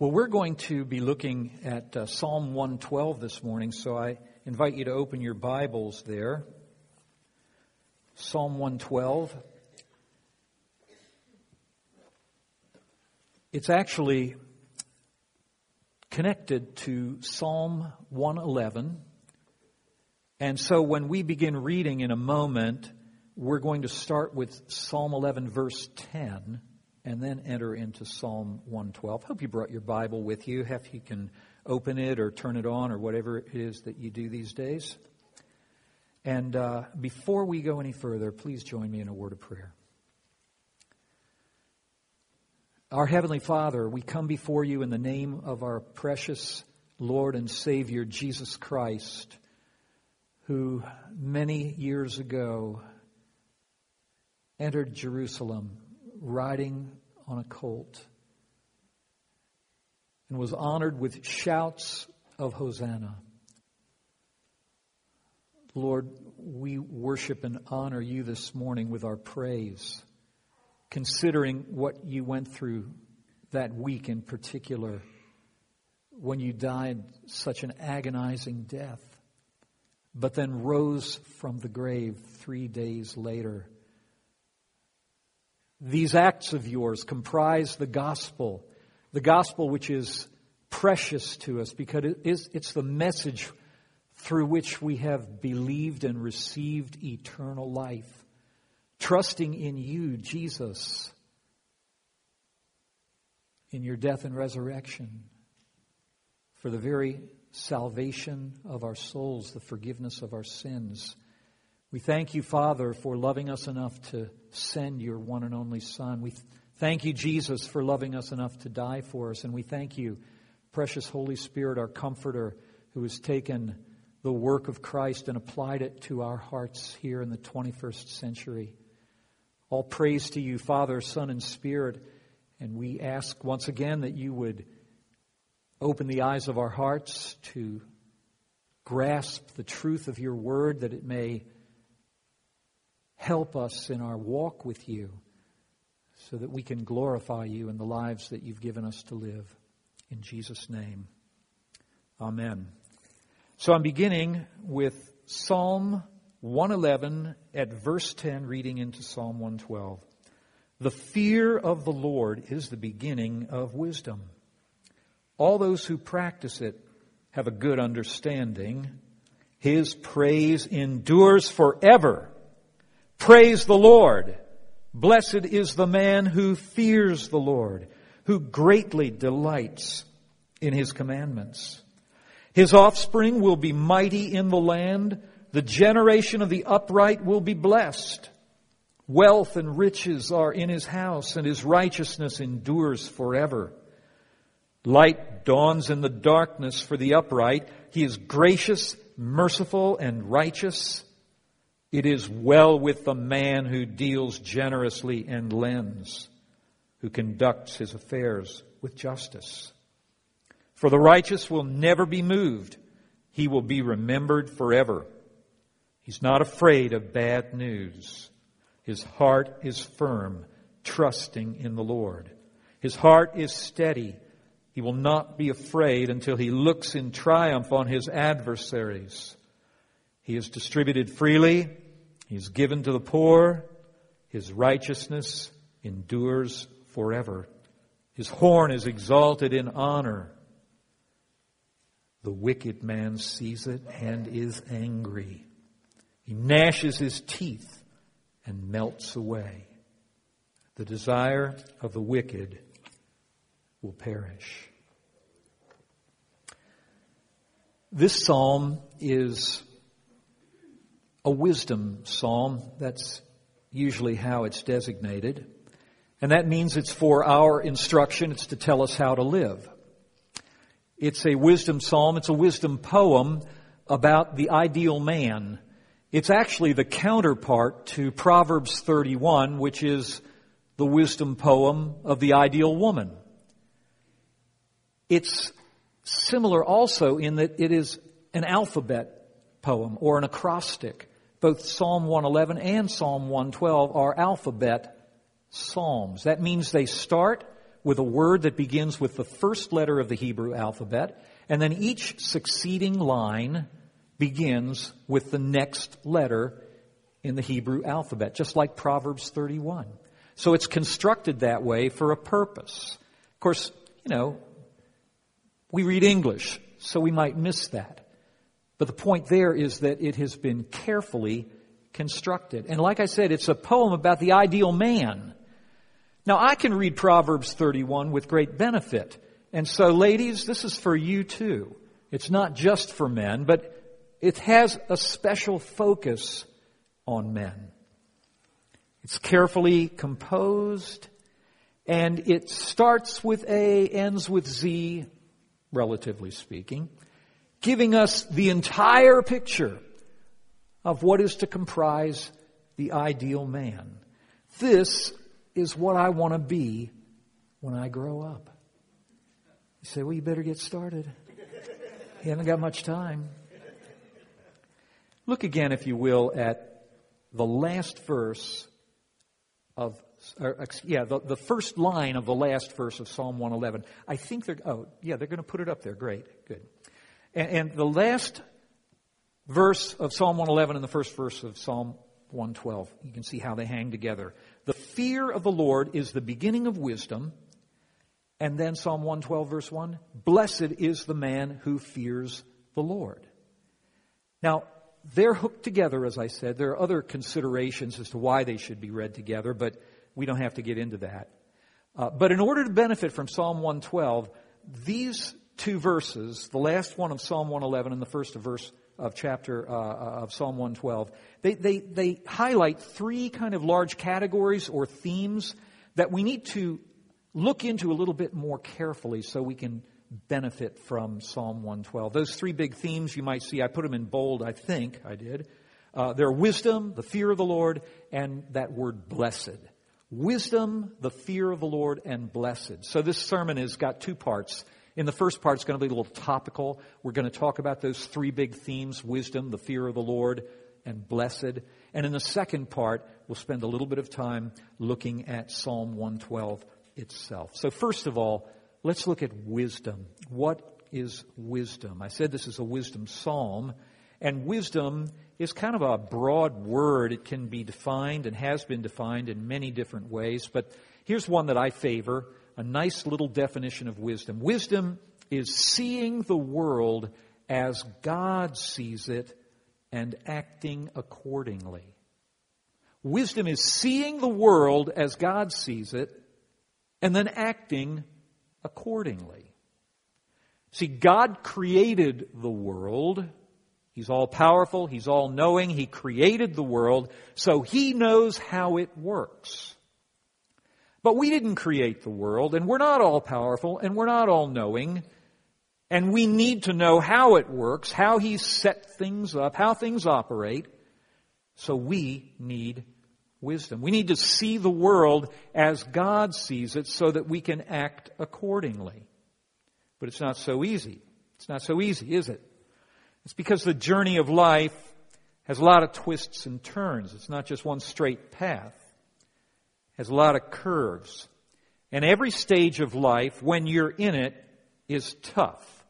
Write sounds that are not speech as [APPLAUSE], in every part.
Well, we're going to be looking at uh, Psalm 112 this morning, so I invite you to open your Bibles there. Psalm 112. It's actually connected to Psalm 111. And so when we begin reading in a moment, we're going to start with Psalm 11, verse 10 and then enter into Psalm 112. Hope you brought your Bible with you. If you can open it or turn it on or whatever it is that you do these days. And uh, before we go any further, please join me in a word of prayer. Our Heavenly Father, we come before you in the name of our precious Lord and Savior, Jesus Christ, who many years ago entered Jerusalem riding on a colt and was honored with shouts of Hosanna. Lord, we worship and honor you this morning with our praise, considering what you went through that week in particular when you died such an agonizing death, but then rose from the grave three days later these acts of yours comprise the gospel, the gospel which is precious to us because it is, it's the message through which we have believed and received eternal life, trusting in you, Jesus, in your death and resurrection, for the very salvation of our souls, the forgiveness of our sins. We thank you, Father, for loving us enough to send your one and only Son. We thank you, Jesus, for loving us enough to die for us. And we thank you, precious Holy Spirit, our comforter, who has taken the work of Christ and applied it to our hearts here in the 21st century. All praise to you, Father, Son, and Spirit. And we ask once again that you would open the eyes of our hearts to grasp the truth of your word, that it may Help us in our walk with you so that we can glorify you in the lives that you've given us to live. In Jesus' name, amen. So I'm beginning with Psalm 111 at verse 10, reading into Psalm 112. The fear of the Lord is the beginning of wisdom. All those who practice it have a good understanding. His praise endures forever. Praise the Lord. Blessed is the man who fears the Lord, who greatly delights in his commandments. His offspring will be mighty in the land. The generation of the upright will be blessed. Wealth and riches are in his house, and his righteousness endures forever. Light dawns in the darkness for the upright. He is gracious, merciful, and righteous. It is well with the man who deals generously and lends, who conducts his affairs with justice. For the righteous will never be moved. He will be remembered forever. He's not afraid of bad news. His heart is firm, trusting in the Lord. His heart is steady. He will not be afraid until he looks in triumph on his adversaries. He is distributed freely. He is given to the poor. His righteousness endures forever. His horn is exalted in honor. The wicked man sees it and is angry. He gnashes his teeth and melts away. The desire of the wicked will perish. This psalm is a wisdom psalm. That's usually how it's designated. And that means it's for our instruction. It's to tell us how to live. It's a wisdom psalm. It's a wisdom poem about the ideal man. It's actually the counterpart to Proverbs 31, which is the wisdom poem of the ideal woman. It's similar also in that it is an alphabet poem or an acrostic. Both Psalm 111 and Psalm 112 are alphabet psalms. That means they start with a word that begins with the first letter of the Hebrew alphabet, and then each succeeding line begins with the next letter in the Hebrew alphabet, just like Proverbs 31. So it's constructed that way for a purpose. Of course, you know, we read English, so we might miss that. But the point there is that it has been carefully constructed. And like I said, it's a poem about the ideal man. Now I can read Proverbs 31 with great benefit. And so ladies, this is for you too. It's not just for men, but it has a special focus on men. It's carefully composed and it starts with A, ends with Z, relatively speaking, giving us the entire picture of what is to comprise the ideal man. This is what I want to be when I grow up. You say, well, you better get started. You haven't got much time. Look again, if you will, at the last verse of, or, yeah, the, the first line of the last verse of Psalm 111. I think they're, oh, yeah, they're going to put it up there. Great, good. And, and the last verse of Psalm 111 and the first verse of Psalm 112, you can see how they hang together. The fear of the Lord is the beginning of wisdom. And then Psalm 112, verse 1 Blessed is the man who fears the Lord. Now, they're hooked together, as I said. There are other considerations as to why they should be read together, but we don't have to get into that. Uh, but in order to benefit from Psalm 112, these two verses, the last one of Psalm 111 and the first verse of chapter uh, uh of Psalm 112, they, they, they highlight three kind of large categories or themes that we need to look into a little bit more carefully so we can benefit from Psalm 112. Those three big themes you might see, I put them in bold, I think I did. Uh, they're wisdom, the fear of the Lord, and that word blessed. Wisdom, the fear of the Lord, and blessed. So this sermon has got two parts. In the first part, it's going to be a little topical. We're going to talk about those three big themes wisdom, the fear of the Lord, and blessed. And in the second part, we'll spend a little bit of time looking at Psalm 112 itself. So, first of all, let's look at wisdom. What is wisdom? I said this is a wisdom psalm, and wisdom is kind of a broad word. It can be defined and has been defined in many different ways, but here's one that I favor a nice little definition of wisdom. Wisdom is seeing the world as God sees it and acting accordingly. Wisdom is seeing the world as God sees it and then acting accordingly. See, God created the world. He's all powerful. He's all knowing. He created the world. So He knows how it works. But we didn't create the world and we're not all powerful and we're not all knowing. And we need to know how it works, how He set things up, how things operate. So we need wisdom. We need to see the world as God sees it so that we can act accordingly. But it's not so easy. It's not so easy, is it? It's because the journey of life has a lot of twists and turns. It's not just one straight path. Has a lot of curves. And every stage of life, when you're in it, is tough.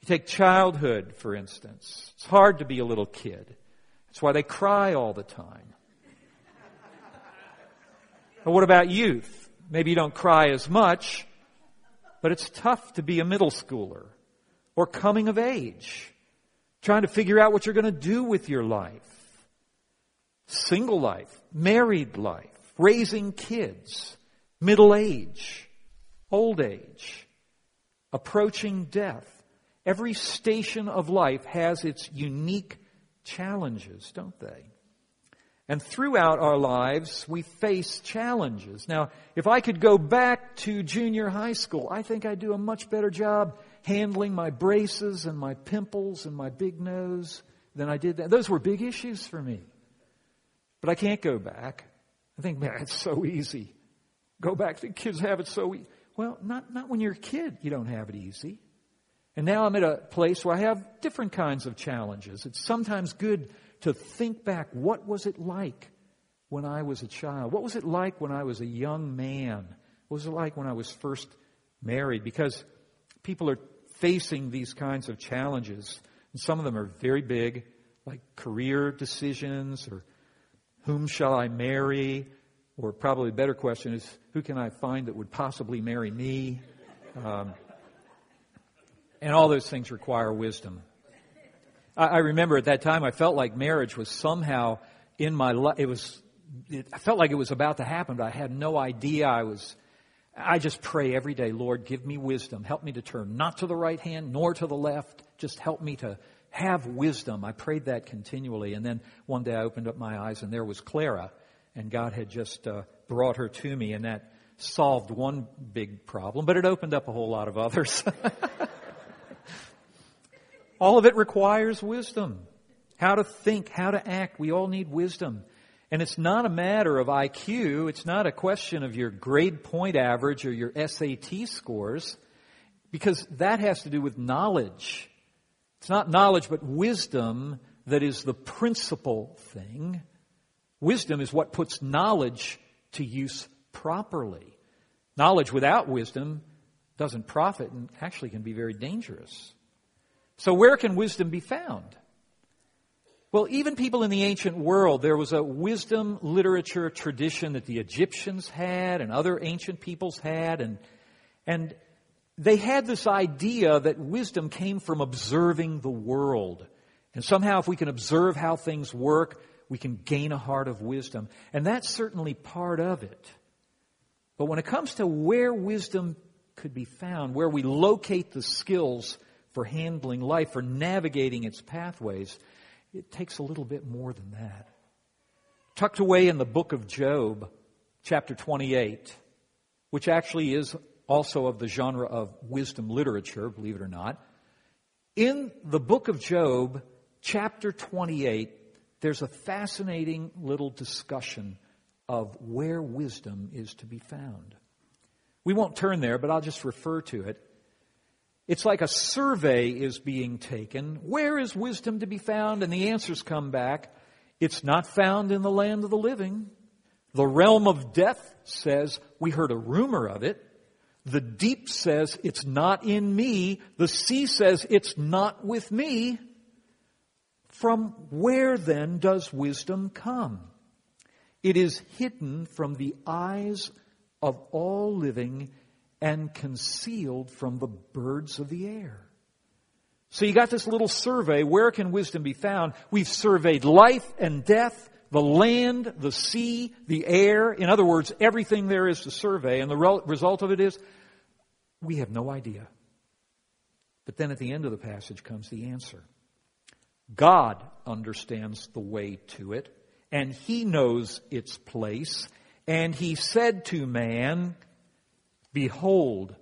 You take childhood, for instance. It's hard to be a little kid. That's why they cry all the time. But what about youth? Maybe you don't cry as much, but it's tough to be a middle schooler or coming of age, trying to figure out what you're going to do with your life. Single life, married life, raising kids, middle age, old age, approaching death. Every station of life has its unique challenges, don't they? And throughout our lives, we face challenges. Now, if I could go back to junior high school, I think I'd do a much better job handling my braces and my pimples and my big nose than I did that. Those were big issues for me. But I can't go back. I think, man, it's so easy. Go back. The kids have it so easy. Well, not, not when you're a kid, you don't have it easy. And now I'm at a place where I have different kinds of challenges. It's sometimes good to think back what was it like when I was a child? What was it like when I was a young man What was it like when I was first married? Because people are facing these kinds of challenges. And some of them are very big, like career decisions or whom shall I marry? Or probably a better question is, who can I find that would possibly marry me? Um, and all those things require wisdom. I, I, remember at that time I felt like marriage was somehow in my life. It was. It, I felt like it was about to happen, but I had no idea. I was. I just pray every day, Lord, give me wisdom. Help me to turn not to the right hand nor to the left. Just help me to have wisdom. I prayed that continually. And then one day I opened up my eyes and there was Clara. And God had just uh, brought her to me, and that solved one big problem, but it opened up a whole lot of others. [LAUGHS] all of it requires wisdom. How to think, how to act. We all need wisdom. And it's not a matter of IQ. It's not a question of your grade point average or your SAT scores, because that has to do with knowledge. It's not knowledge, but wisdom that is the principal thing. Wisdom is what puts knowledge to use properly. Knowledge without wisdom doesn't profit and actually can be very dangerous. So, where can wisdom be found? Well, even people in the ancient world, there was a wisdom literature tradition that the Egyptians had and other ancient peoples had, and, and they had this idea that wisdom came from observing the world. And somehow, if we can observe how things work, we can gain a heart of wisdom. And that's certainly part of it. But when it comes to where wisdom could be found, where we locate the skills for handling life, for navigating its pathways, it takes a little bit more than that. Tucked away in the book of Job, chapter 28, which actually is also of the genre of wisdom literature, believe it or not. In the book of Job, chapter 28, there's a fascinating little discussion of where wisdom is to be found. We won't turn there, but I'll just refer to it. It's like a survey is being taken. Where is wisdom to be found? And the answers come back. It's not found in the land of the living. The realm of death says, we heard a rumor of it. The deep says, it's not in me. The sea says, it's not with me. From where then does wisdom come? It is hidden from the eyes of all living and concealed from the birds of the air. So you got this little survey. Where can wisdom be found? We've surveyed life and death, the land, the sea, the air. In other words, everything there is to survey. And the result of it is we have no idea. But then at the end of the passage comes the answer. God understands the way to it, and He knows its place. And He said to man, Behold,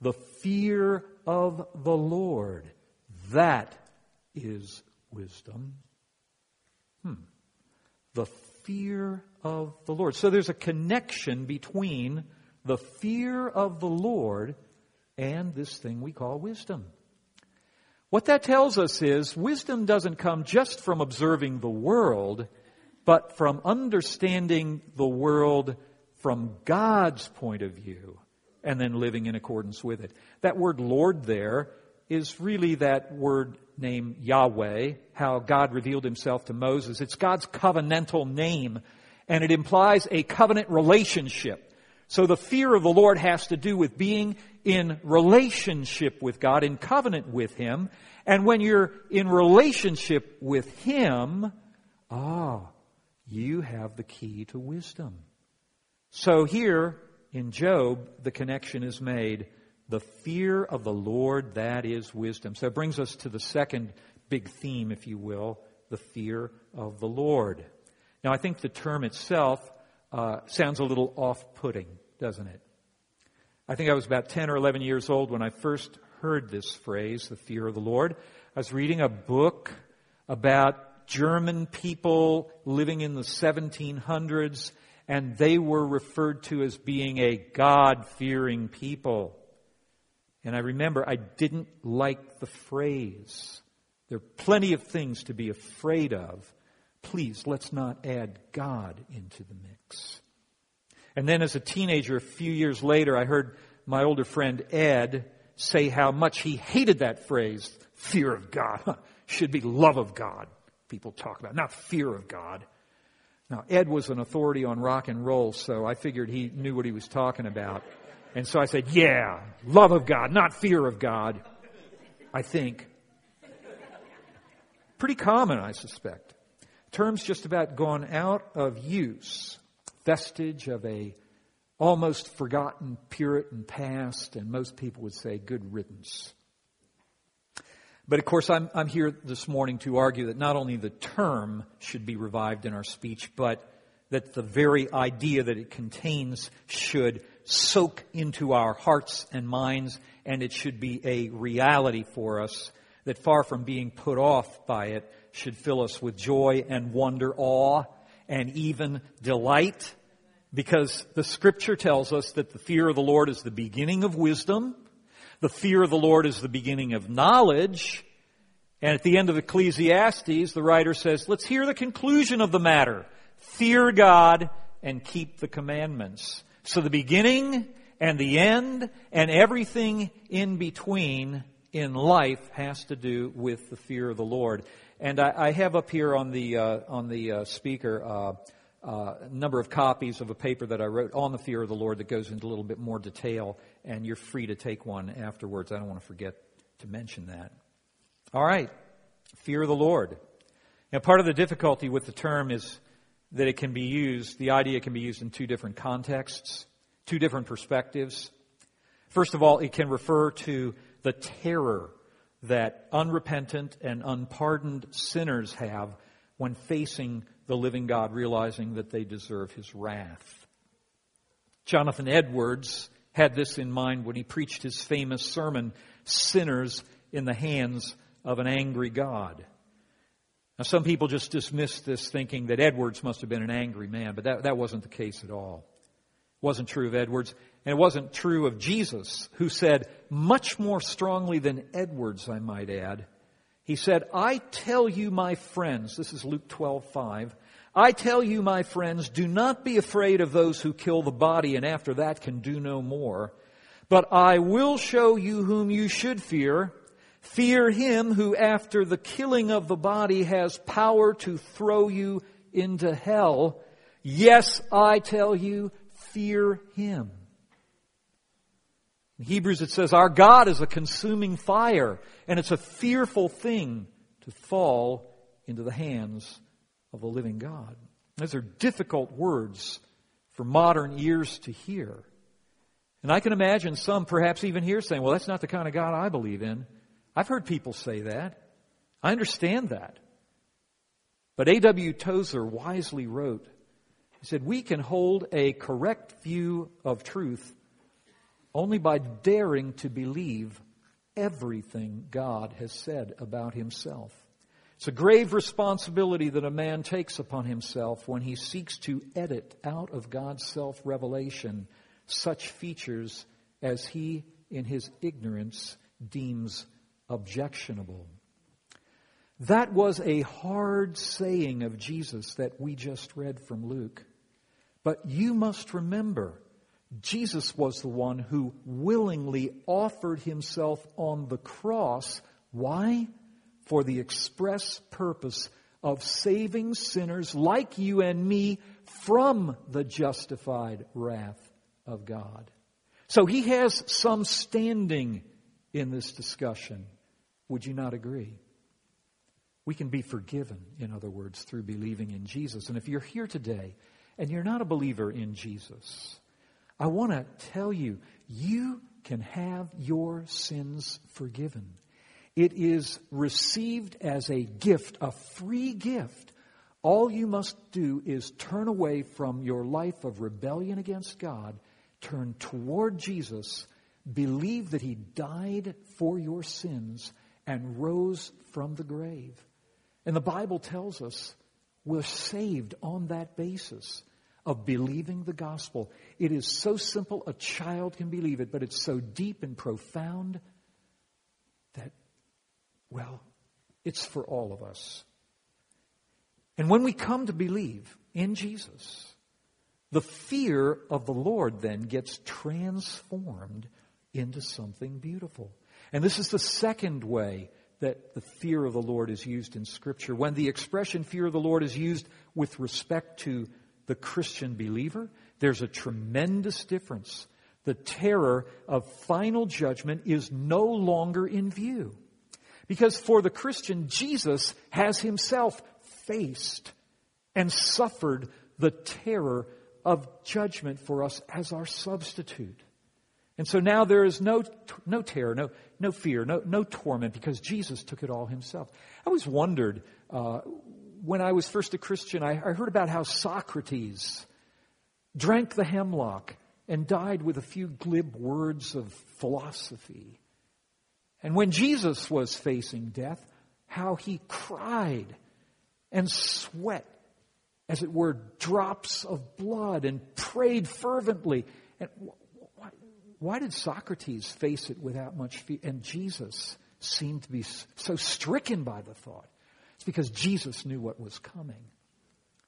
the fear of the Lord, that is wisdom. The fear of the Lord. So there's a connection between the fear of the Lord and this thing we call wisdom. What that tells us is wisdom doesn't come just from observing the world, but from understanding the world from God's point of view and then living in accordance with it. That word Lord there is really that word name Yahweh, how God revealed himself to Moses. It's God's covenantal name, and it implies a covenant relationship. So the fear of the Lord has to do with being in relationship with God, in covenant with Him. And when you're in relationship with Him, ah, you have the key to wisdom. So here in Job, the connection is made. The fear of the Lord, that is wisdom. So it brings us to the second big theme, if you will, the fear of the Lord. Now, I think the term itself uh, sounds a little off putting, doesn't it? I think I was about 10 or 11 years old when I first heard this phrase, the fear of the Lord. I was reading a book about German people living in the 1700s, and they were referred to as being a God fearing people. And I remember I didn't like the phrase. There are plenty of things to be afraid of. Please, let's not add God into the mix. And then as a teenager, a few years later, I heard my older friend Ed say how much he hated that phrase, fear of God. [LAUGHS] Should be love of God. People talk about, not fear of God. Now, Ed was an authority on rock and roll, so I figured he knew what he was talking about. And so I said, yeah, love of God, not fear of God. I think. Pretty common, I suspect. Terms just about gone out of use. Vestige of a almost forgotten Puritan past, and most people would say good riddance. But of course, I'm, I'm here this morning to argue that not only the term should be revived in our speech, but that the very idea that it contains should soak into our hearts and minds, and it should be a reality for us that far from being put off by it, should fill us with joy and wonder, awe, and even delight. Because the scripture tells us that the fear of the Lord is the beginning of wisdom. The fear of the Lord is the beginning of knowledge. And at the end of Ecclesiastes, the writer says, let's hear the conclusion of the matter. Fear God and keep the commandments. So the beginning and the end and everything in between in life has to do with the fear of the Lord. And I, I have up here on the uh, on the uh, speaker uh, uh, a number of copies of a paper that I wrote on the fear of the Lord that goes into a little bit more detail, and you're free to take one afterwards. I don't want to forget to mention that. All right, fear of the Lord. Now, part of the difficulty with the term is that it can be used, the idea can be used in two different contexts, two different perspectives. First of all, it can refer to the terror that unrepentant and unpardoned sinners have when facing the living God, realizing that they deserve his wrath. Jonathan Edwards had this in mind when he preached his famous sermon, Sinners in the Hands of an Angry God. Now, some people just dismiss this thinking that Edwards must have been an angry man, but that, that wasn't the case at all. It wasn't true of Edwards. And it wasn't true of Jesus, who said, much more strongly than Edwards, I might add, he said, I tell you, my friends, this is Luke 12, 5, I tell you, my friends, do not be afraid of those who kill the body and after that can do no more. But I will show you whom you should fear. Fear him who after the killing of the body has power to throw you into hell. Yes, I tell you, fear him. In Hebrews it says, Our God is a consuming fire, and it's a fearful thing to fall into the hands of the living God. Those are difficult words for modern ears to hear. And I can imagine some perhaps even here saying, well, that's not the kind of God I believe in. I've heard people say that. I understand that. But A.W. Tozer wisely wrote, he said, we can hold a correct view of truth only by daring to believe everything God has said about himself. It's a grave responsibility that a man takes upon himself when he seeks to edit out of God's self revelation such features as he, in his ignorance, deems objectionable. That was a hard saying of Jesus that we just read from Luke. But you must remember Jesus was the one who willingly offered himself on the cross. Why? For the express purpose of saving sinners like you and me from the justified wrath of God. So he has some standing in this discussion. Would you not agree? We can be forgiven, in other words, through believing in Jesus. And if you're here today and you're not a believer in Jesus, I want to tell you, you can have your sins forgiven. It is received as a gift, a free gift. All you must do is turn away from your life of rebellion against God, turn toward Jesus, believe that He died for your sins, and rose from the grave. And the Bible tells us we're saved on that basis of believing the gospel. It is so simple a child can believe it, but it's so deep and profound that, well, it's for all of us. And when we come to believe in Jesus, The fear of the Lord then gets transformed into something beautiful. And this is the second way that the fear of the Lord is used in Scripture. When the expression fear of the Lord is used with respect to the Christian believer, there's a tremendous difference. The terror of final judgment is no longer in view. Because for the Christian, Jesus has himself faced and suffered the terror of judgment for us as our substitute. And so now there is no, no terror, no, no fear, no, no torment because Jesus took it all himself. I always wondered, uh, when I was first a Christian, I, I heard about how Socrates drank the hemlock and died with a few glib words of philosophy. And when Jesus was facing death, how he cried and sweat, as it were, drops of blood and prayed fervently. And why, did Socrates face it without much fear? And Jesus seemed to be so stricken by the thought. It's because Jesus knew what was coming.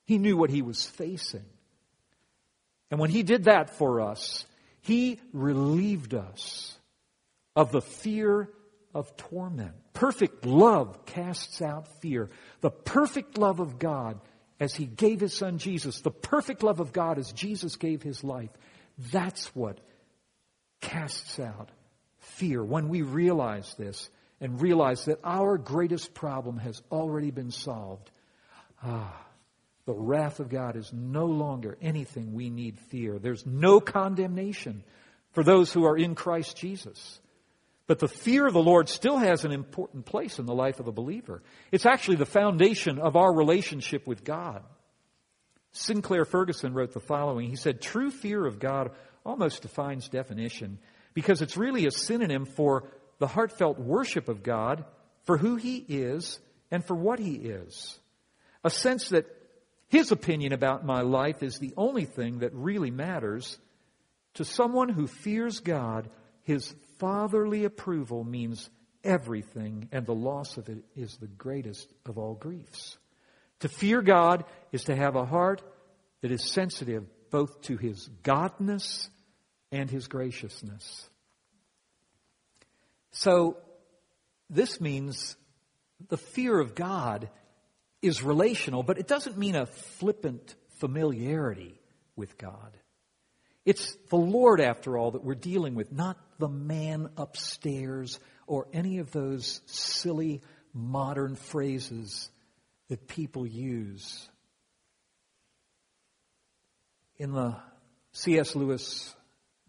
He knew what he was facing. And when he did that for us, he relieved us of the fear of torment. Perfect love casts out fear. The perfect love of God as He gave His Son Jesus, the perfect love of God as Jesus gave His life, that's what casts out fear. When we realize this and realize that our greatest problem has already been solved, ah, the wrath of God is no longer anything we need fear. There's no condemnation for those who are in Christ Jesus. But the fear of the Lord still has an important place in the life of a believer. It's actually the foundation of our relationship with God. Sinclair Ferguson wrote the following. He said, True fear of God almost defines definition because it's really a synonym for the heartfelt worship of God for who He is and for what He is. A sense that His opinion about my life is the only thing that really matters. To someone who fears God, His fatherly approval means everything, and the loss of it is the greatest of all griefs. To fear God is to have a heart that is sensitive both to His godness and His graciousness. So, this means the fear of God is relational, but it doesn't mean a flippant familiarity with God. It's the Lord, after all, that we're dealing with, not the man upstairs or any of those silly modern phrases that people use. In the C.S. Lewis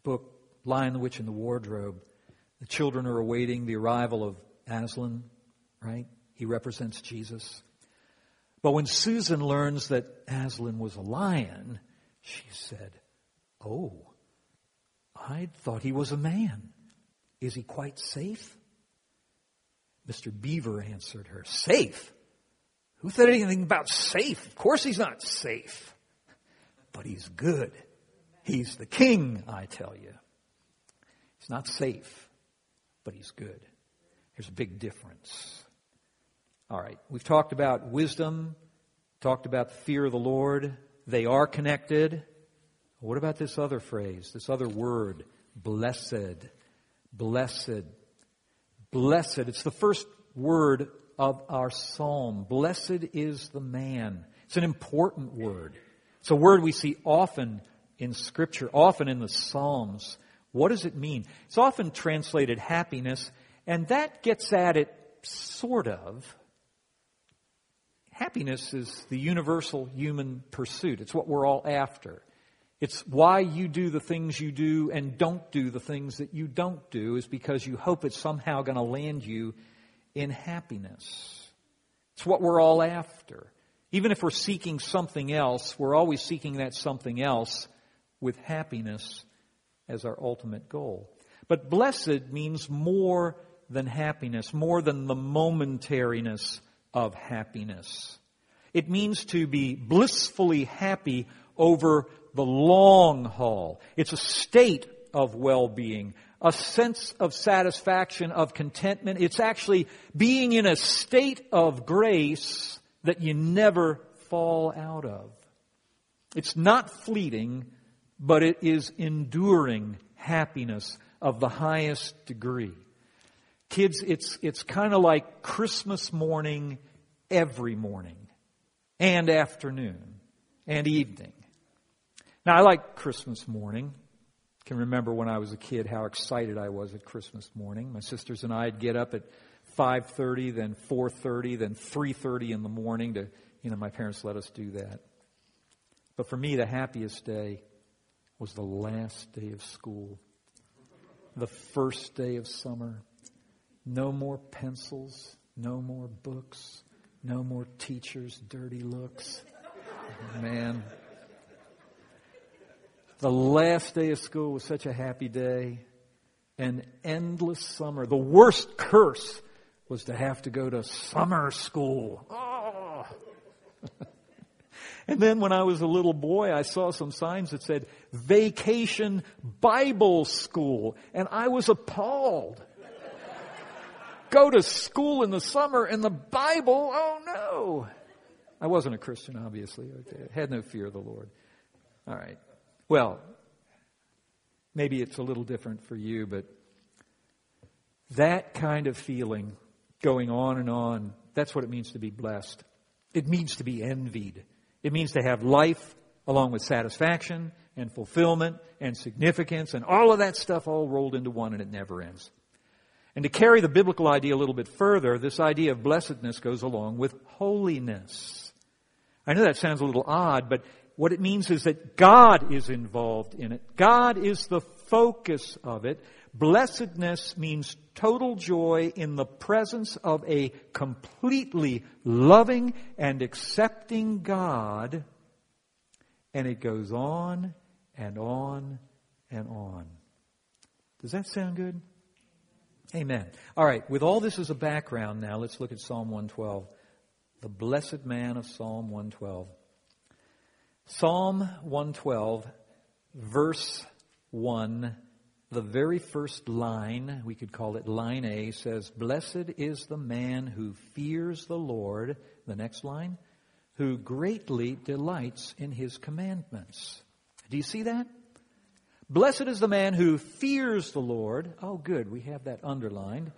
book, Lion, the Witch, and the Wardrobe, the children are awaiting the arrival of Aslan, right? He represents Jesus. But when Susan learns that Aslan was a lion, she said, Oh, I thought he was a man. Is he quite safe? Mr. Beaver answered her, Safe? Who said anything about safe? Of course he's not safe. But he's good. He's the king, I tell you. He's not safe, but he's good. There's a big difference. All right, we've talked about wisdom, talked about the fear of the Lord. They are connected. What about this other phrase, this other word, blessed? Blessed. Blessed. It's the first word of our psalm. Blessed is the man. It's an important word. It's a word we see often in Scripture, often in the Psalms. What does it mean? It's often translated happiness, and that gets at it sort of. Happiness is the universal human pursuit. It's what we're all after. It's why you do the things you do and don't do the things that you don't do is because you hope it's somehow going to land you in happiness. It's what we're all after. Even if we're seeking something else, we're always seeking that something else with happiness as our ultimate goal. But blessed means more than happiness, more than the momentariness of happiness. It means to be blissfully happy over the long haul. It's a state of well-being, a sense of satisfaction, of contentment. It's actually being in a state of grace that you never fall out of. It's not fleeting, but it is enduring happiness of the highest degree. Kids, it's, it's kind of like Christmas morning every morning and afternoon and evening. Now, I like Christmas morning. I can remember when I was a kid how excited I was at Christmas morning. My sisters and I'd get up at 5:30, then 4:30, then 3:30 in the morning to, you know, my parents let us do that. But for me, the happiest day was the last day of school, the first day of summer. No more pencils, no more books, no more teachers' dirty looks. Man. The last day of school was such a happy day. An endless summer. The worst curse was to have to go to summer school. Oh. [LAUGHS] and then when I was a little boy, I saw some signs that said vacation Bible school. And I was appalled. go to school in the summer and the Bible? Oh no. I wasn't a Christian, obviously. I had no fear of the Lord. All right. Well, maybe it's a little different for you, but that kind of feeling going on and on, that's what it means to be blessed. It means to be envied. It means to have life along with satisfaction and fulfillment and significance and all of that stuff all rolled into one and it never ends. And to carry the biblical idea a little bit further, this idea of blessedness goes along with holiness. I know that sounds a little odd, but what it means is that God is involved in it. God is the focus of it. Blessedness means total joy in the presence of a completely loving and accepting God. And it goes on and on and on. Does that sound good? Amen. All right, with all this as a background now, let's look at Psalm 112. The blessed man of Psalm 112. Psalm 112, verse 1, the very first line, we could call it line A, says, Blessed is the man who fears the Lord. The next line, who greatly delights in his commandments. Do you see that? Blessed is the man who fears the Lord. Oh, good, we have that underlined.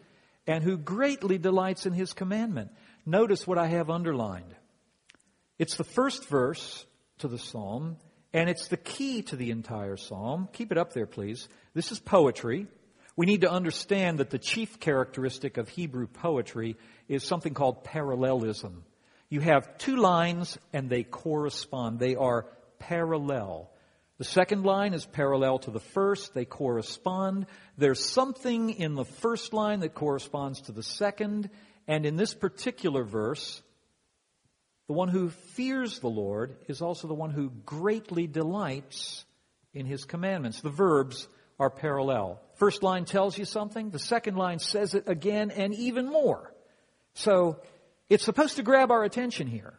And who greatly delights in his commandment. Notice what I have underlined. It's the first verse to the psalm, and it's the key to the entire psalm. Keep it up there, please. This is poetry. We need to understand that the chief characteristic of Hebrew poetry is something called parallelism. You have two lines and they correspond. They are parallel. The second line is parallel to the first. They correspond. There's something in the first line that corresponds to the second. And in this particular verse, the one who fears the Lord is also the one who greatly delights in his commandments. The verbs are parallel. First line tells you something, the second line says it again and even more. So it's supposed to grab our attention here.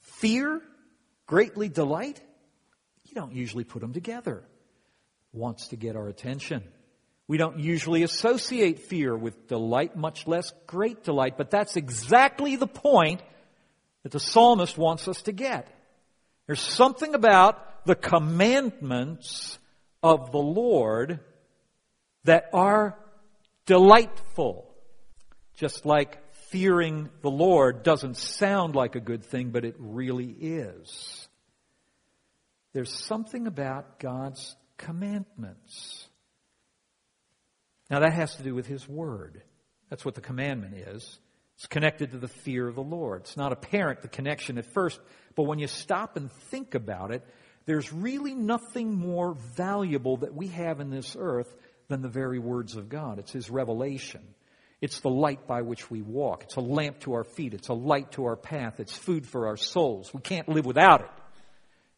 Fear, greatly delight, you don't usually put them together. Wants to get our attention. We don't usually associate fear with delight, much less great delight, but that's exactly the point that the psalmist wants us to get. There's something about the commandments of the Lord that are delightful. Just like fearing the Lord doesn't sound like a good thing, but it really is. There's something about God's commandments. Now that has to do with His Word. That's what the commandment is. It's connected to the fear of the Lord. It's not apparent, the connection at first, but when you stop and think about it, there's really nothing more valuable that we have in this earth than the very words of God. It's His revelation. It's the light by which we walk. It's a lamp to our feet. It's a light to our path. It's food for our souls. We can't live without it.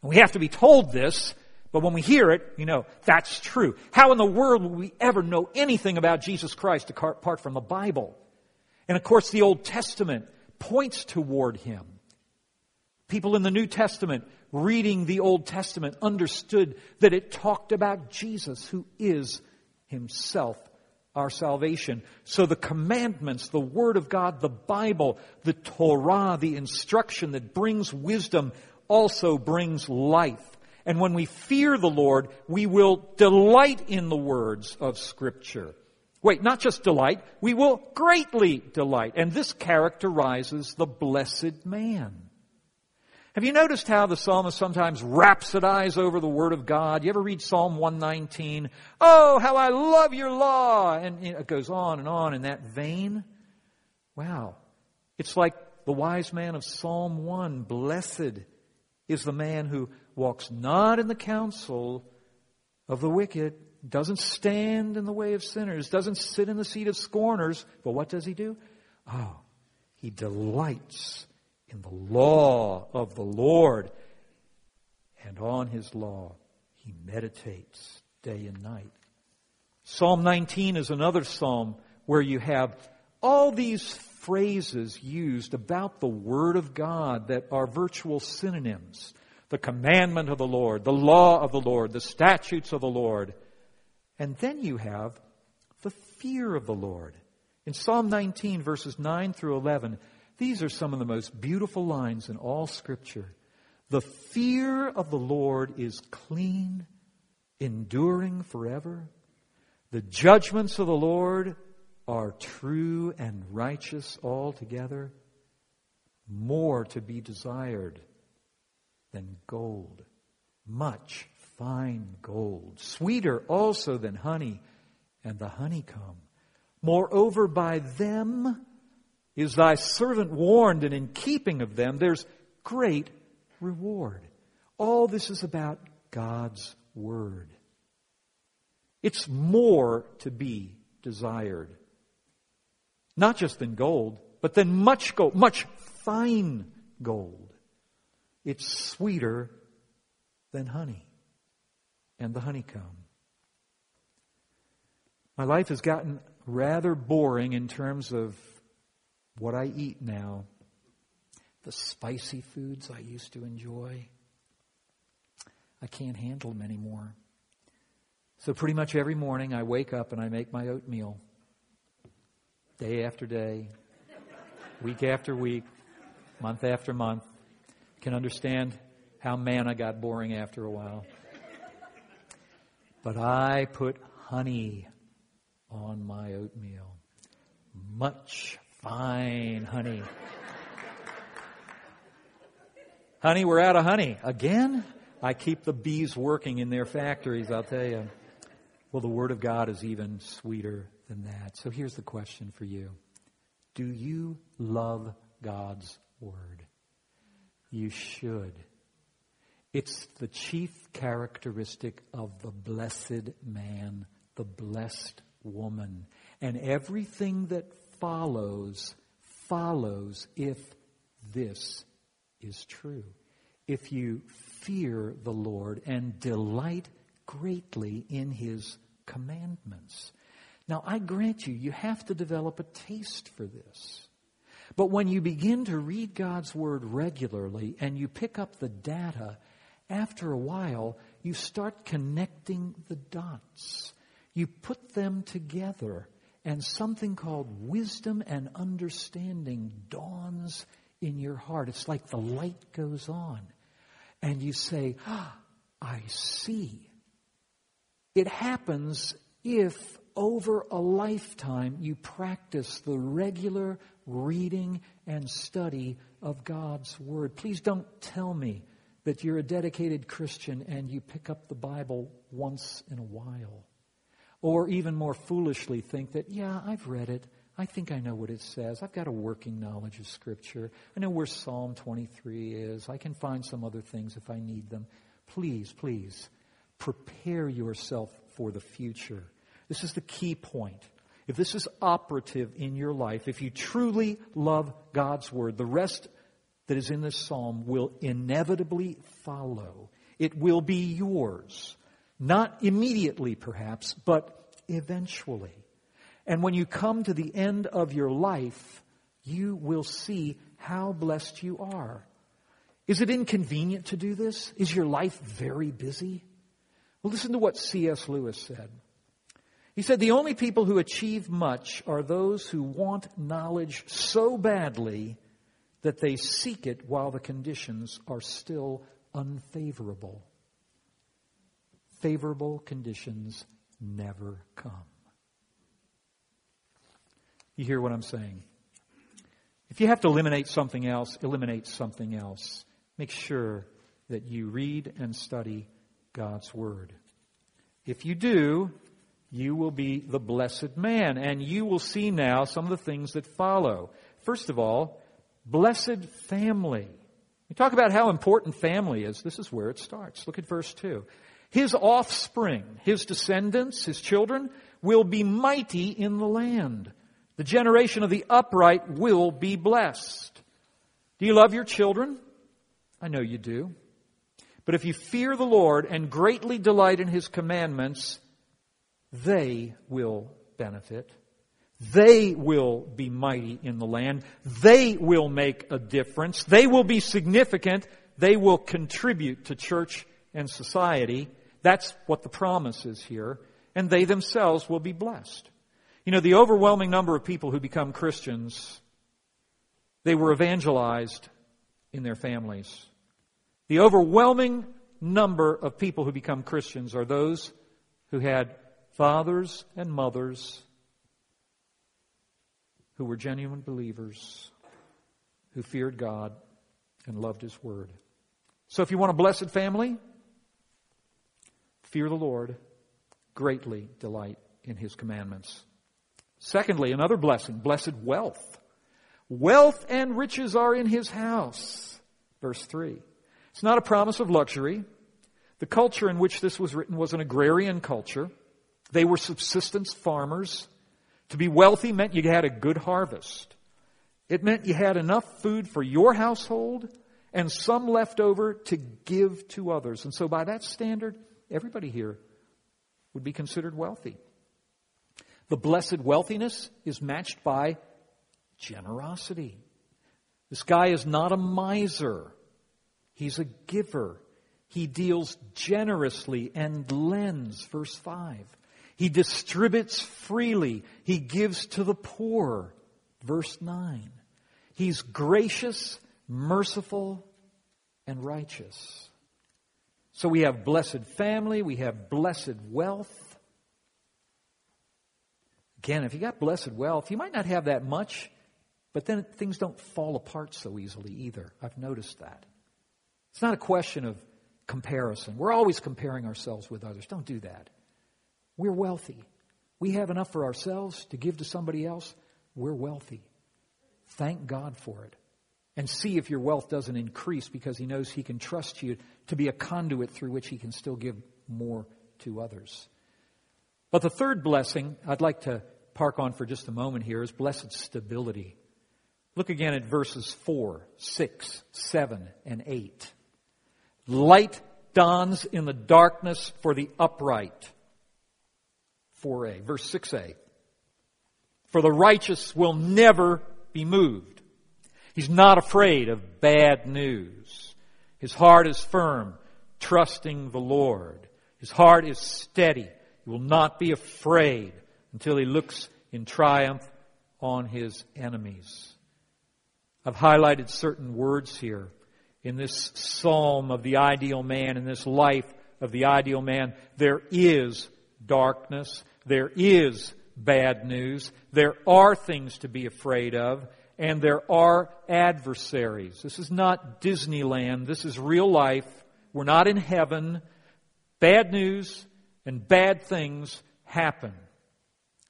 And we have to be told this, but when we hear it, you know, that's true. How in the world will we ever know anything about Jesus Christ apart from the Bible? And of course, the Old Testament points toward Him. People in the New Testament reading the Old Testament understood that it talked about Jesus, who is Himself our salvation. So the commandments, the Word of God, the Bible, the Torah, the instruction that brings wisdom, also brings life. And when we fear the Lord, we will delight in the words of Scripture. Wait, not just delight, we will greatly delight. And this characterizes the blessed man. Have you noticed how the psalmist sometimes rhapsodize over the Word of God? You ever read Psalm 119? Oh, how I love your law! And it goes on and on in that vein. Wow. It's like the wise man of Psalm 1. Blessed is the man who walks not in the counsel of the wicked, doesn't stand in the way of sinners, doesn't sit in the seat of scorners. But what does he do? Oh, he delights in the law of the Lord. And on his law he meditates day and night. Psalm 19 is another psalm where you have all these phrases used about the Word of God that are virtual synonyms. The commandment of the Lord, the law of the Lord, the statutes of the Lord. And then you have the fear of the Lord. In Psalm 19, verses 9 through 11, these are some of the most beautiful lines in all Scripture. The fear of the Lord is clean, enduring forever. The judgments of the Lord are true and righteous altogether, more to be desired than gold, much fine gold, sweeter also than honey and the honeycomb. Moreover, by them is thy servant warned, and in keeping of them there's great reward. All this is about God's Word. It's more to be desired. Not just than gold, but than much gold, much fine gold. It's sweeter than honey and the honeycomb. My life has gotten rather boring in terms of what I eat now, the spicy foods I used to enjoy, I can't handle them anymore. So pretty much every morning I wake up and I make my oatmeal. Day after day, week after week, month after month. Can understand how manna got boring after a while. But I put honey on my oatmeal. Much Fine, honey. honey, we're out of honey. Again? I keep the bees working in their factories, I'll tell you. Well, the Word of God is even sweeter than that. So here's the question for you Do you love God's Word? You should. It's the chief characteristic of the blessed man, the blessed woman. And everything that follows follows if this is true. If you fear the Lord and delight greatly in his commandments. Now, I grant you, you have to develop a taste for this. But when you begin to read God's Word regularly and you pick up the data, after a while, you start connecting the dots. You put them together and something called wisdom and understanding dawns in your heart. It's like the light goes on. And you say, ah, I see. It happens if over a lifetime you practice the regular reading and study of God's Word. Please don't tell me that you're a dedicated Christian and you pick up the Bible once in a while. Or even more foolishly think that, yeah, I've read it. I think I know what it says. I've got a working knowledge of Scripture. I know where Psalm 23 is. I can find some other things if I need them. Please, please, prepare yourself for the future. This is the key point. If this is operative in your life, if you truly love God's Word, the rest that is in this psalm will inevitably follow. It will be yours. Not immediately, perhaps, but eventually. And when you come to the end of your life, you will see how blessed you are. Is it inconvenient to do this? Is your life very busy? Well, listen to what C.S. Lewis said. He said, The only people who achieve much are those who want knowledge so badly that they seek it while the conditions are still unfavorable. Favorable conditions never come. You hear what I'm saying? If you have to eliminate something else, eliminate something else. Make sure that you read and study God's Word. If you do, you will be the blessed man, and you will see now some of the things that follow. First of all, blessed family. We talk about how important family is. This is where it starts. Look at verse 2. His offspring, his descendants, his children, will be mighty in the land. The generation of the upright will be blessed. Do you love your children? I know you do. But if you fear the Lord and greatly delight in his commandments, they will benefit. They will be mighty in the land. They will make a difference. They will be significant. They will contribute to church and society. That's what the promise is here. And they themselves will be blessed. You know, the overwhelming number of people who become Christians, they were evangelized in their families. The overwhelming number of people who become Christians are those who had fathers and mothers who were genuine believers, who feared God and loved His Word. So if you want a blessed family, fear the Lord, greatly delight in His commandments. Secondly, another blessing, blessed wealth. Wealth and riches are in His house. Verse 3. It's not a promise of luxury. The culture in which this was written was an agrarian culture. They were subsistence farmers. To be wealthy meant you had a good harvest. It meant you had enough food for your household and some left over to give to others. And so by that standard, everybody here would be considered wealthy. The blessed wealthiness is matched by generosity. This guy is not a miser. He's a giver. He deals generously and lends. Verse 5. He distributes freely. He gives to the poor. Verse 9. He's gracious, merciful, and righteous. So we have blessed family, we have blessed wealth. Again, if you got blessed wealth, you might not have that much, but then things don't fall apart so easily either. I've noticed that. It's not a question of comparison. We're always comparing ourselves with others. Don't do that. We're wealthy. We have enough for ourselves to give to somebody else. We're wealthy. Thank God for it. And see if your wealth doesn't increase because He knows He can trust you to be a conduit through which He can still give more to others. But the third blessing I'd like to park on for just a moment here is blessed stability. Look again at verses 4, 6, 7, and 8. Light dawns in the darkness for the upright. 4a, verse 6a. For the righteous will never be moved. He's not afraid of bad news. His heart is firm, trusting the Lord. His heart is steady. He will not be afraid until he looks in triumph on his enemies. I've highlighted certain words here in this psalm of the ideal man, in this life of the ideal man. There is darkness. There is bad news. There are things to be afraid of. And there are adversaries. This is not Disneyland. This is real life. We're not in heaven. Bad news and bad things happen.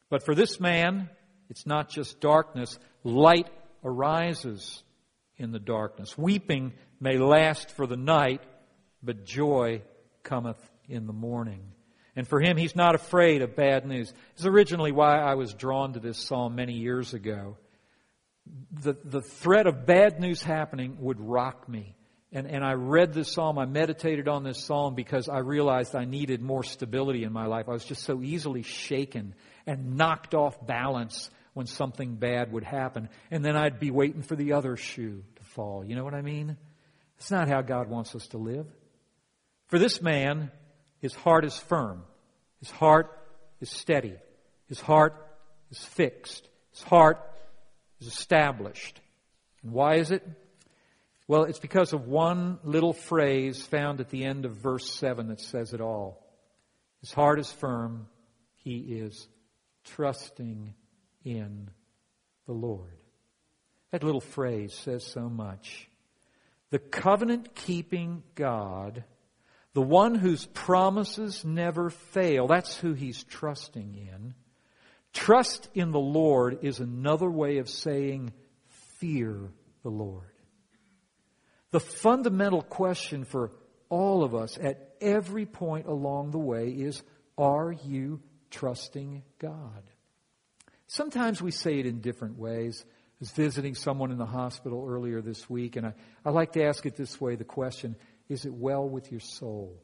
But for this man, it's not just darkness. Light arises in the darkness. Weeping may last for the night, but joy cometh in the morning. And for him, he's not afraid of bad news. This is originally why I was drawn to this psalm many years ago. The, the threat of bad news happening would rock me. And, and I read this psalm, I meditated on this psalm because I realized I needed more stability in my life. I was just so easily shaken and knocked off balance when something bad would happen. And then I'd be waiting for the other shoe to fall. You know what I mean? It's not how God wants us to live. For this man, his heart is firm. His heart is steady. His heart is fixed. His heart is established. And why is it? Well, it's because of one little phrase found at the end of verse 7 that says it all. His heart is firm. He is trusting in the Lord. That little phrase says so much. The covenant keeping God, the one whose promises never fail, that's who he's trusting in. Trust in the Lord is another way of saying fear the Lord. The fundamental question for all of us at every point along the way is are you trusting God? Sometimes we say it in different ways. I was visiting someone in the hospital earlier this week, and I, I like to ask it this way the question is it well with your soul?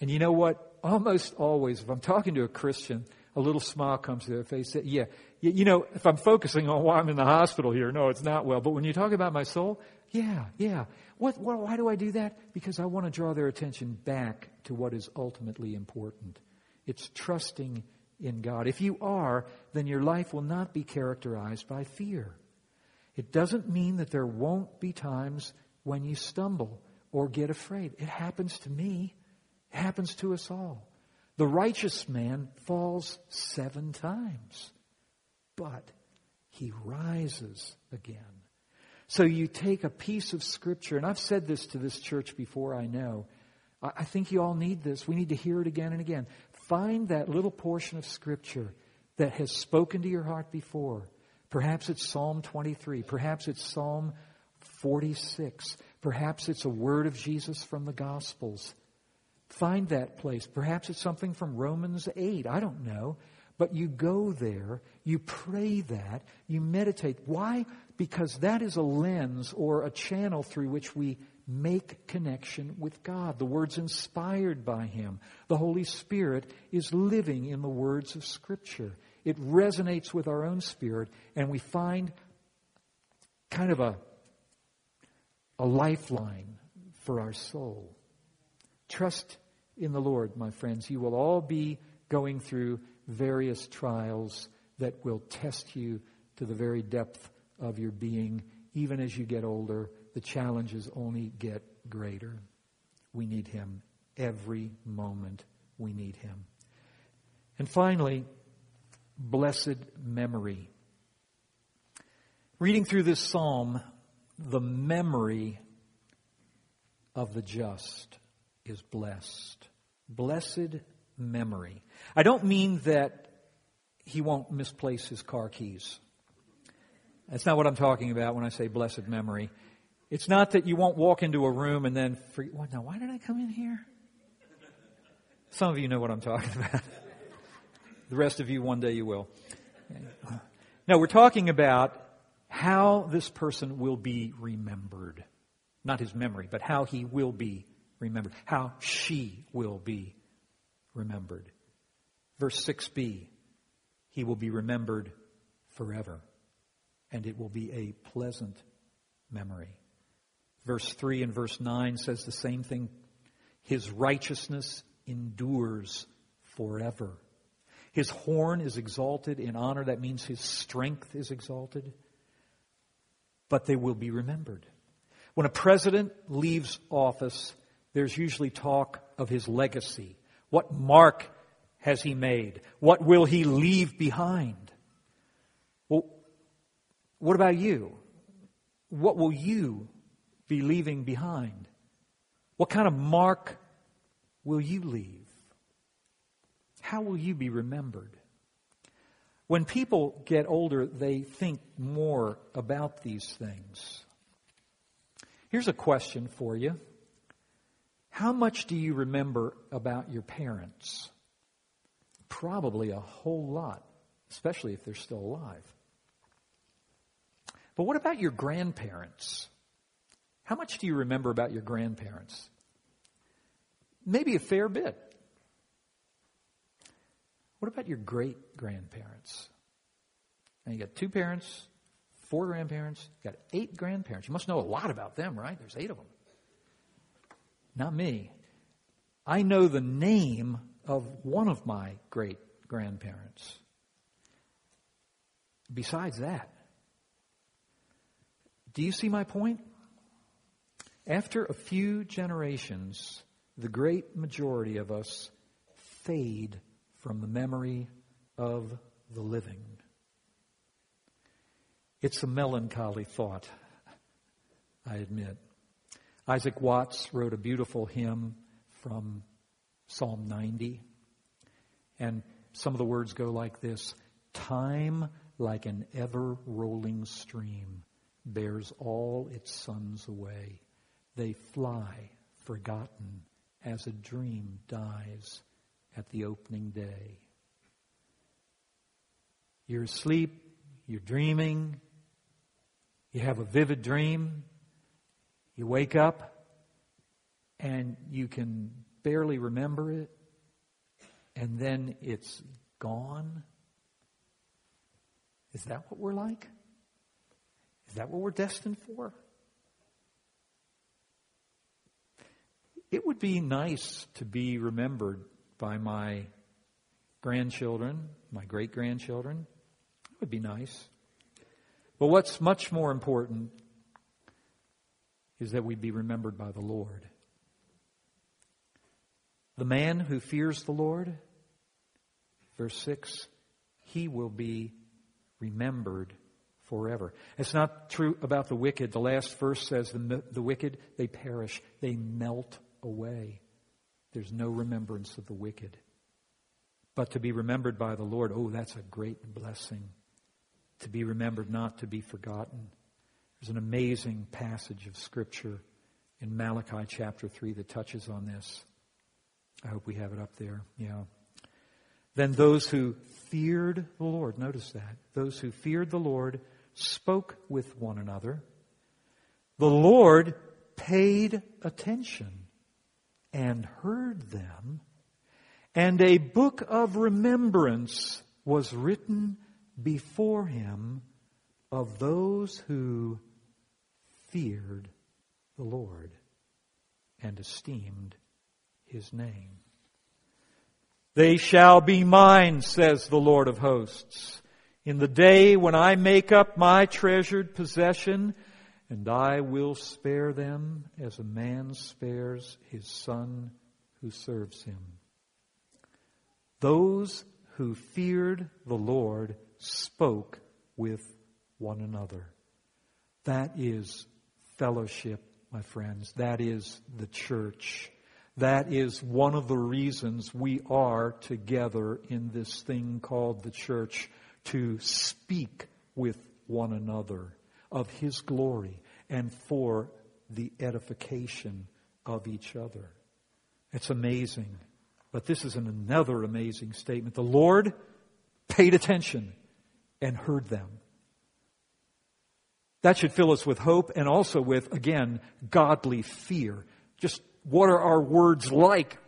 And you know what? Almost always, if I'm talking to a Christian, a little smile comes to their face. Yeah, you know, if I'm focusing on why I'm in the hospital here, no, it's not well. But when you talk about my soul, yeah, yeah. What, what, why do I do that? Because I want to draw their attention back to what is ultimately important. It's trusting in God. If you are, then your life will not be characterized by fear. It doesn't mean that there won't be times when you stumble or get afraid. It happens to me. It happens to us all. The righteous man falls seven times, but he rises again. So you take a piece of Scripture, and I've said this to this church before, I know. I think you all need this. We need to hear it again and again. Find that little portion of Scripture that has spoken to your heart before. Perhaps it's Psalm 23. Perhaps it's Psalm 46. Perhaps it's a word of Jesus from the Gospels. Find that place. Perhaps it's something from Romans 8. I don't know. But you go there, you pray that, you meditate. Why? Because that is a lens or a channel through which we make connection with God. The words inspired by Him. The Holy Spirit is living in the words of Scripture. It resonates with our own spirit, and we find kind of a, a lifeline for our soul. Trust in the Lord, my friends. You will all be going through various trials that will test you to the very depth of your being. Even as you get older, the challenges only get greater. We need Him. Every moment we need Him. And finally, blessed memory. Reading through this psalm, the memory of the just is blessed. Blessed memory. I don't mean that he won't misplace his car keys. That's not what I'm talking about when I say blessed memory. It's not that you won't walk into a room and then forget, now why did I come in here? Some of you know what I'm talking [LAUGHS] about. the rest of you, one day you will. No, we're talking about how this person will be remembered. Not his memory, but how he will be remembered. How she will be remembered. Verse 6b, he will be remembered forever, and it will be a pleasant memory. Verse 3 and verse 9 says the same thing. His righteousness endures forever. His horn is exalted in honor. That means his strength is exalted. But they will be remembered. When a president leaves office, there's usually talk of his legacy. What mark has he made? What will he leave behind? Well, what about you? What will you be leaving behind? What kind of mark will you leave? How will you be remembered? When people get older, they think more about these things. Here's a question for you. How much do you remember about your parents? Probably a whole lot, especially if they're still alive. But what about your grandparents? How much do you remember about your grandparents? Maybe a fair bit. What about your great grandparents? Now you got two parents, four grandparents, you got eight grandparents. You must know a lot about them, right? There's eight of them. Not me. I know the name of one of my great grandparents. Besides that, Do you see my point? After a few generations, the great majority of us fade from the memory of the living. It's a melancholy thought, I admit. Isaac Watts wrote a beautiful hymn from Psalm 90. And some of the words go like this Time, like an ever rolling stream, bears all its sons away. They fly, forgotten, as a dream dies at the opening day. You're asleep, you're dreaming, you have a vivid dream, you wake up, and you can barely remember it, and then it's gone? Is that what we're like? Is that what we're destined for? It would be nice to be remembered by my grandchildren, my great grandchildren. It would be nice. But what's much more important is that we be remembered by the Lord. The man who fears the Lord, verse 6, he will be remembered forever. It's not true about the wicked. The last verse says the, the wicked, they perish, they melt away. There's no remembrance of the wicked. But to be remembered by the Lord, oh, that's a great blessing. To be remembered, not to be forgotten. There's an amazing passage of Scripture in Malachi chapter 3 that touches on this. I hope we have it up there. Yeah. Then those who feared the Lord, notice that, those who feared the Lord spoke with one another. The Lord paid attention and heard them, and a book of remembrance was written before him of those who feared the Lord and esteemed his name. They shall be mine, says the Lord of hosts, in the day when I make up my treasured possession, and I will spare them as a man spares his son who serves him. Those who feared the Lord spoke with one another. That is fellowship, my friends. That is the church. That is one of the reasons we are together in this thing called the church to speak with one another of His glory and for the edification of each other. It's amazing. But this is another amazing statement. The Lord paid attention and heard them. That should fill us with hope and also with, again, godly fear. Just what are our words like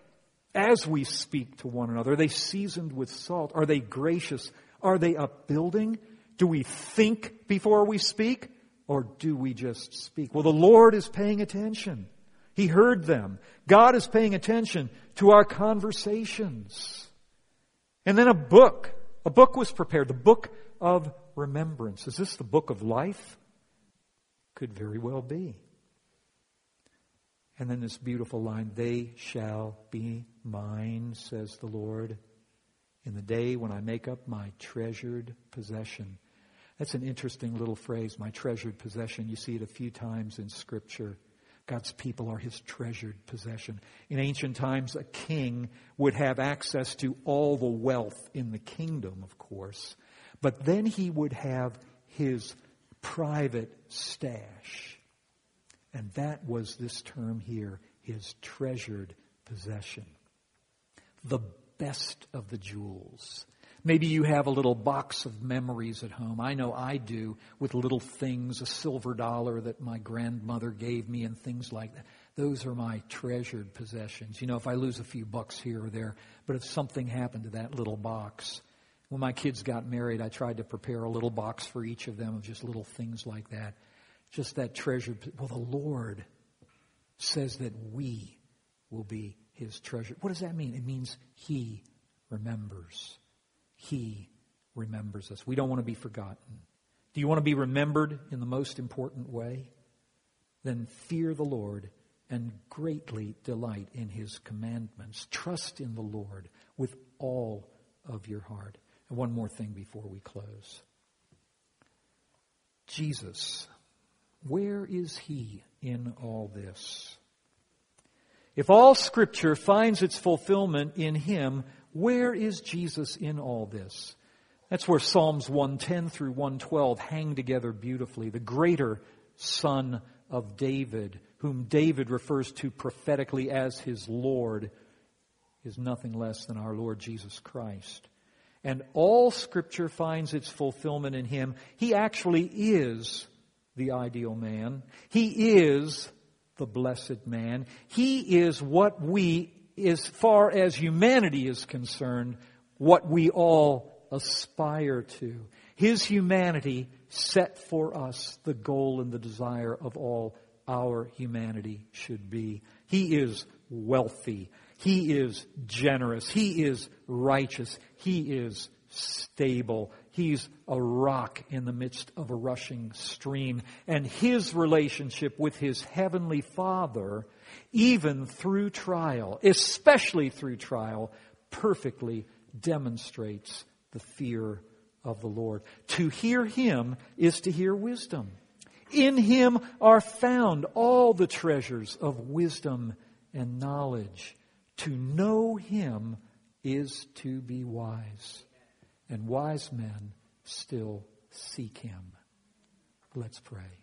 as we speak to one another? Are they seasoned with salt? Are they gracious? Are they upbuilding? Do we think before we speak? Or do we just speak? Well, the Lord is paying attention. He heard them. God is paying attention to our conversations. And then a book. A book was prepared. The book of remembrance. Is this the book of life? Could very well be. And then this beautiful line, they shall be mine, says the Lord, in the day when I make up my treasured possession. That's an interesting little phrase, my treasured possession. You see it a few times in Scripture. God's people are his treasured possession. In ancient times, a king would have access to all the wealth in the kingdom, of course, but then he would have his private stash. And that was this term here, his treasured possession. The best of the jewels. Maybe you have a little box of memories at home. I know I do with little things, a silver dollar that my grandmother gave me and things like that. Those are my treasured possessions. You know, if I lose a few bucks here or there, but if something happened to that little box, when my kids got married, I tried to prepare a little box for each of them of just little things like that just that treasured. Well, the Lord says that we will be his treasure. What does that mean? It means he remembers. He remembers us. We don't want to be forgotten. Do you want to be remembered in the most important way? Then fear the Lord and greatly delight in his commandments. Trust in the Lord with all of your heart. And one more thing before we close. Jesus, where is he in all this? If all scripture finds its fulfillment in him, where is Jesus in all this? That's where Psalms 110 through 112 hang together beautifully. The greater son of David, whom David refers to prophetically as his Lord, is nothing less than our Lord Jesus Christ. And all scripture finds its fulfillment in him. He actually is the ideal man. He is the blessed man. He is what we, as far as humanity is concerned, what we all aspire to. His humanity set for us the goal and the desire of all our humanity should be. He is wealthy. He is generous. He is righteous. He is stable. He's a rock in the midst of a rushing stream. And his relationship with his heavenly Father, even through trial, especially through trial, perfectly demonstrates the fear of the Lord. To hear him is to hear wisdom. In him are found all the treasures of wisdom and knowledge. To know him is to be wise and wise men still seek him. Let's pray.